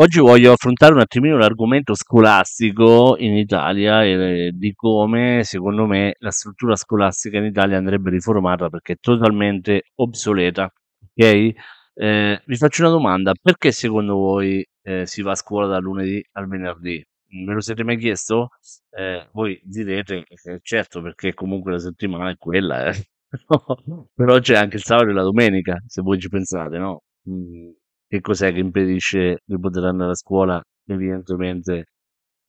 Oggi voglio affrontare un attimino l'argomento scolastico in Italia e di come, secondo me, la struttura scolastica in Italia andrebbe riformata perché è totalmente obsoleta. Ok? Eh, vi faccio una domanda: perché secondo voi eh, si va a scuola dal lunedì al venerdì? Me lo siete mai chiesto? Eh, voi direte che certo, perché comunque la settimana è quella, eh. Però c'è anche il sabato e la domenica, se voi ci pensate, no? Mm, che cos'è che impedisce di poter andare a scuola, evidentemente,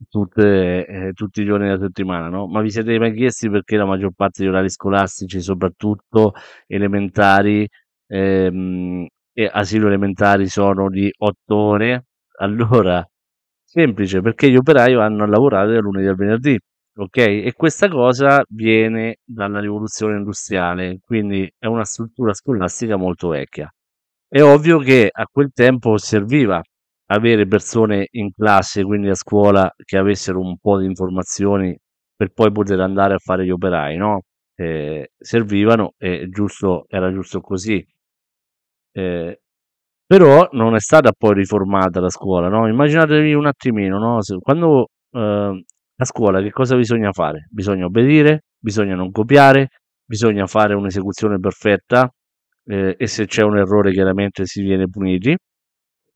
tutte, eh, tutti i giorni della settimana, no? Ma vi siete mai chiesti perché la maggior parte degli orari scolastici, soprattutto elementari ehm, e asilo elementari, sono di otto ore? Allora, semplice, perché gli operai vanno a lavorare dal lunedì al venerdì. Ok? E questa cosa viene dalla rivoluzione industriale, quindi è una struttura scolastica molto vecchia. È ovvio che a quel tempo serviva avere persone in classe, quindi a scuola, che avessero un po' di informazioni per poi poter andare a fare gli operai, no? Eh, servivano e giusto, era giusto così. Eh, però non è stata poi riformata la scuola, no? Immaginatevi un attimino, no? Quando eh, a scuola che cosa bisogna fare? Bisogna obbedire, bisogna non copiare, bisogna fare un'esecuzione perfetta eh, e se c'è un errore chiaramente si viene puniti.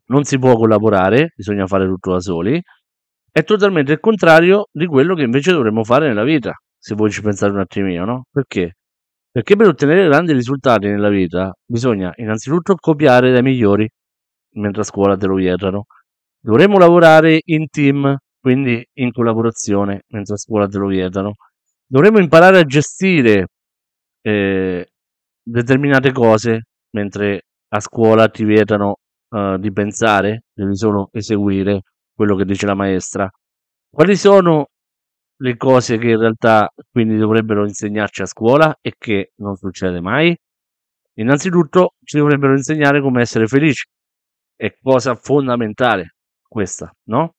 Non si può collaborare, bisogna fare tutto da soli. È totalmente il contrario di quello che invece dovremmo fare nella vita, se voi ci pensate un attimino, no? Perché? Perché per ottenere grandi risultati nella vita bisogna innanzitutto copiare dai migliori, mentre a scuola te lo vietano. Dovremmo lavorare in team, quindi in collaborazione, mentre a scuola te lo vietano. Dovremmo imparare a gestire eh, determinate cose, mentre a scuola ti vietano eh, di pensare, devi solo eseguire quello che dice la maestra. Quali sono le cose che in realtà quindi dovrebbero insegnarci a scuola e che non succede mai? Innanzitutto ci dovrebbero insegnare come essere felici, è cosa fondamentale questa, no?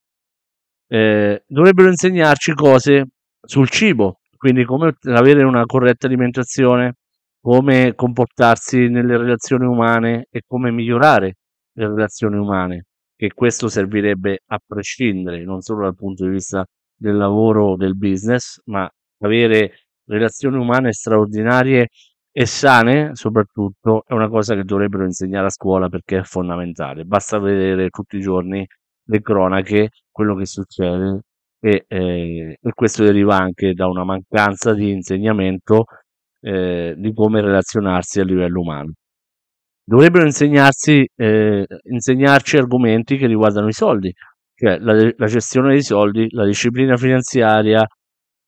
Eh, dovrebbero insegnarci cose sul cibo, quindi come avere una corretta alimentazione, come comportarsi nelle relazioni umane e come migliorare le relazioni umane, che questo servirebbe a prescindere, non solo dal punto di vista del lavoro, del business, ma avere relazioni umane straordinarie e sane, soprattutto, è una cosa che dovrebbero insegnare a scuola perché è fondamentale. Basta vedere tutti i giorni le cronache, quello che succede e, eh, e questo deriva anche da una mancanza di insegnamento eh, di come relazionarsi a livello umano. Dovrebbero insegnarsi, eh, insegnarci argomenti che riguardano i soldi, cioè la, la gestione dei soldi, la disciplina finanziaria,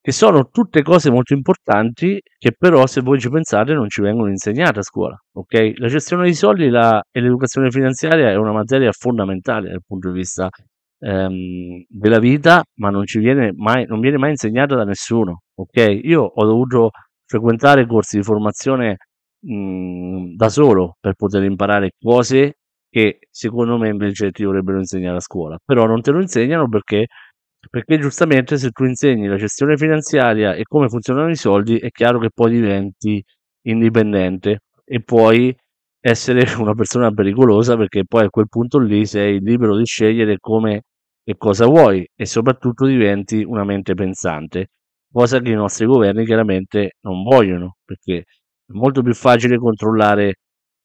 che sono tutte cose molto importanti che però se voi ci pensate non ci vengono insegnate a scuola, ok? La gestione dei soldi la, e l'educazione finanziaria è una materia fondamentale dal punto di vista ehm, della vita, ma non ci viene mai, non viene mai insegnata da nessuno, ok? Io ho dovuto frequentare corsi di formazione mh, da solo per poter imparare cose che secondo me invece ti dovrebbero insegnare a scuola, però non te lo insegnano perché perché giustamente se tu insegni la gestione finanziaria e come funzionano i soldi, è chiaro che poi diventi indipendente e puoi essere una persona pericolosa perché poi a quel punto lì sei libero di scegliere come e cosa vuoi e soprattutto diventi una mente pensante, cosa che i nostri governi chiaramente non vogliono, perché è molto più facile controllare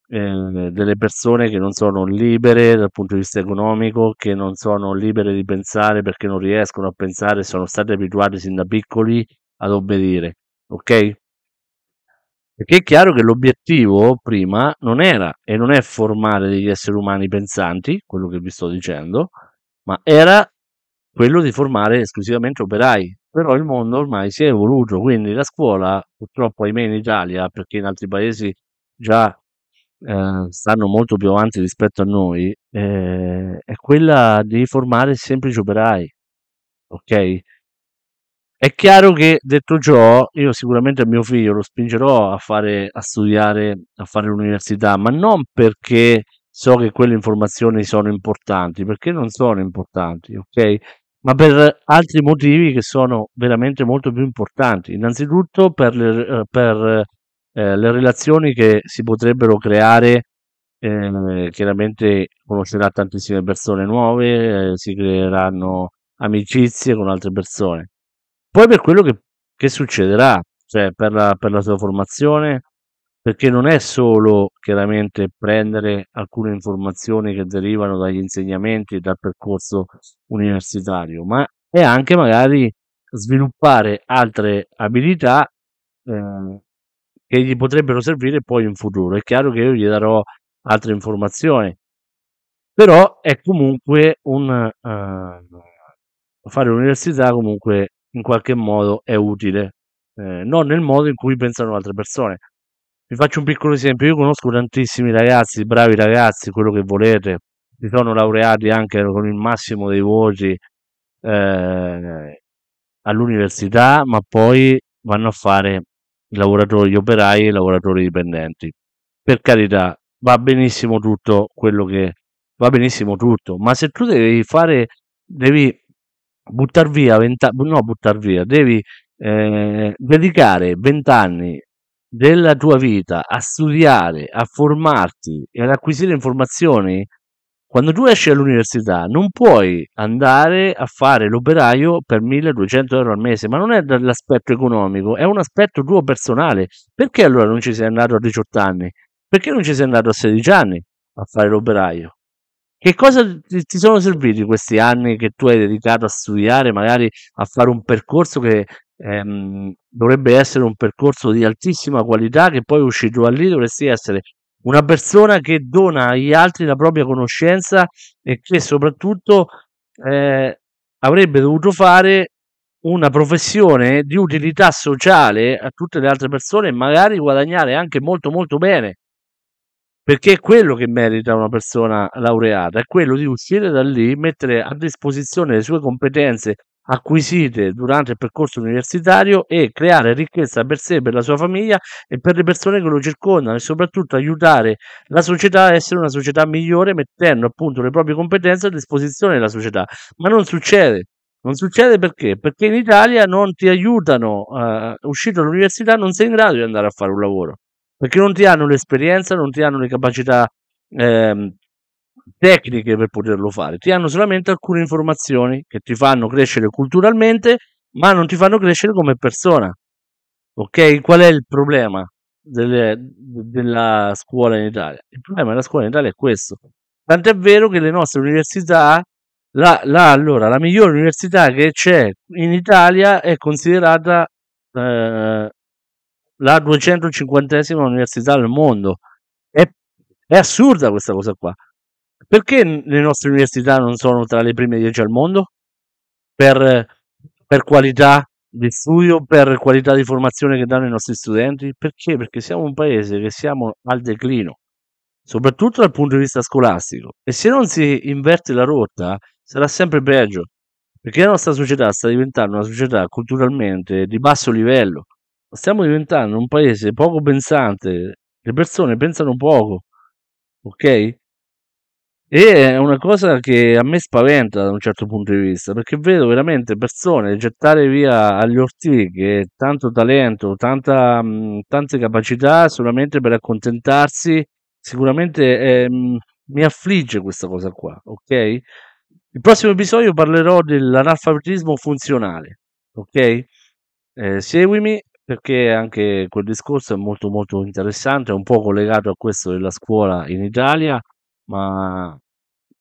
eh, delle persone che non sono libere dal punto di vista economico, che non sono libere di pensare perché non riescono a pensare, sono state abituate sin da piccoli ad obbedire, ok? Perché è chiaro che l'obiettivo prima non era e non è formare degli esseri umani pensanti, quello che vi sto dicendo, ma era quello di formare esclusivamente operai. Però il mondo ormai si è evoluto, quindi la scuola, purtroppo ahimè in Italia, perché in altri paesi già eh, stanno molto più avanti rispetto a noi, eh, è quella di formare semplici operai, ok? È chiaro che detto ciò, io sicuramente a mio figlio lo spingerò a fare, a studiare, a fare l'università, ma non perché so che quelle informazioni sono importanti, perché non sono importanti, ok? Ma per altri motivi che sono veramente molto più importanti. Innanzitutto per le, per, eh, le relazioni che si potrebbero creare ehm, chiaramente conoscerà tantissime persone nuove, ehm, si creeranno amicizie con altre persone. Poi per quello che che succederà, cioè per la per la sua formazione, perché non è solo chiaramente prendere alcune informazioni che derivano dagli insegnamenti e dal percorso universitario, ma è anche magari sviluppare altre abilità, ehm, che gli potrebbero servire poi in futuro. È chiaro che io gli darò altre informazioni. Però è comunque un ehm, fare l'università comunque in qualche modo è utile, ehm, non nel modo in cui pensano altre persone. Vi faccio un piccolo esempio: io conosco tantissimi ragazzi, bravi ragazzi, quello che volete, si sono laureati anche con il massimo dei voti, ehm, all'università, ma poi vanno a fare i lavoratori operai e i lavoratori dipendenti. Per carità, va benissimo tutto quello che va benissimo tutto, ma se tu devi fare devi buttar via 20 a no buttar via, devi, ehm, dedicare 20 anni della tua vita a studiare, a formarti e ad acquisire informazioni, quando tu esci all'università non puoi andare a fare l'operaio per 1.200 euro al mese, ma non è dall'aspetto economico, è un aspetto tuo personale. Perché allora non ci sei andato a 18 anni? Perché non ci sei andato a 16 anni a fare l'operaio? Che cosa ti, sono serviti questi anni che tu hai dedicato a studiare, magari a fare un percorso che ehm, dovrebbe essere un percorso di altissima qualità, che poi uscito da lì dovresti essere una persona che dona agli altri la propria conoscenza e che soprattutto eh, avrebbe dovuto fare una professione di utilità sociale a tutte le altre persone e magari guadagnare anche molto molto bene. Perché è quello che merita una persona laureata, è quello di uscire da lì, mettere a disposizione le sue competenze acquisite durante il percorso universitario e creare ricchezza per sé, per la sua famiglia e per le persone che lo circondano e soprattutto aiutare la società a essere una società migliore mettendo appunto le proprie competenze a disposizione della società. Ma non succede. Non succede perché? Perché in Italia non ti aiutano, uh, uscito dall'università non sei in grado di andare a fare un lavoro perché non ti hanno l'esperienza, non ti hanno le capacità ehm, tecniche per poterlo fare, ti hanno solamente alcune informazioni che ti fanno crescere culturalmente, ma non ti fanno crescere come persona. Ok? Qual è il problema delle, della scuola in Italia? Il problema della scuola in Italia è questo. Tant'è vero che le nostre università, la, la, allora, la migliore università che c'è in Italia è considerata eh, la 250esima università al mondo. È, è assurda questa cosa qua. Perché le nostre università non sono tra le prime 10 al mondo? Per, per qualità di studio, per qualità di formazione che danno i nostri studenti? Perché? Perché siamo un paese che siamo al declino, soprattutto dal punto di vista scolastico. E se non si inverte la rotta, sarà sempre peggio. Perché la nostra società sta diventando una società culturalmente di basso livello stiamo diventando un paese poco pensante, le persone pensano poco, ok? E è una cosa che a me spaventa da un certo punto di vista, perché vedo veramente persone gettare via agli ortiche tanto talento, tanta, mh, tante capacità solamente per accontentarsi. Sicuramente eh, mi affligge questa cosa qua, ok? Il prossimo episodio parlerò dell'analfabetismo funzionale, ok? Eh, seguimi perché anche quel discorso è molto molto interessante, è un po' collegato a questo della scuola in Italia, ma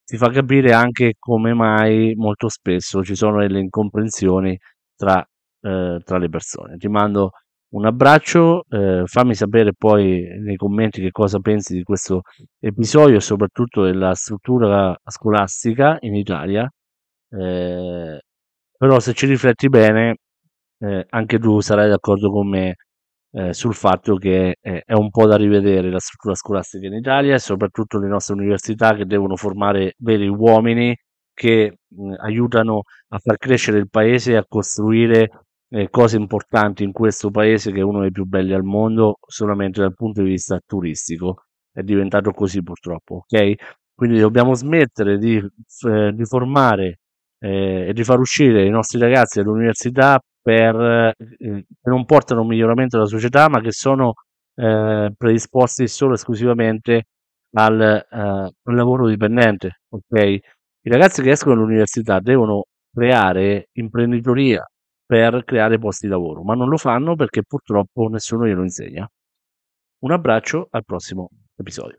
ti fa capire anche come mai molto spesso ci sono delle incomprensioni tra, eh, tra le persone. Ti mando un abbraccio, eh, fammi sapere poi nei commenti che cosa pensi di questo episodio e soprattutto della struttura scolastica in Italia. Eh, però se ci rifletti bene eh, anche tu sarai d'accordo con me eh, sul fatto che eh, è un po' da rivedere la struttura scolastica in Italia e soprattutto le nostre università che devono formare veri uomini che mh, aiutano a far crescere il paese e a costruire eh, cose importanti in questo paese che è uno dei più belli al mondo solamente dal punto di vista turistico. È diventato così purtroppo, ok? Quindi dobbiamo smettere di, eh, di formare eh, e di far uscire i nostri ragazzi dall'università per, eh, che non portano a un miglioramento della società, ma che sono eh, predisposti solo e esclusivamente al, uh, al lavoro dipendente, ok? I ragazzi che escono dall'università devono creare imprenditoria per creare posti di lavoro, ma non lo fanno perché purtroppo nessuno glielo insegna. Un abbraccio, al prossimo episodio.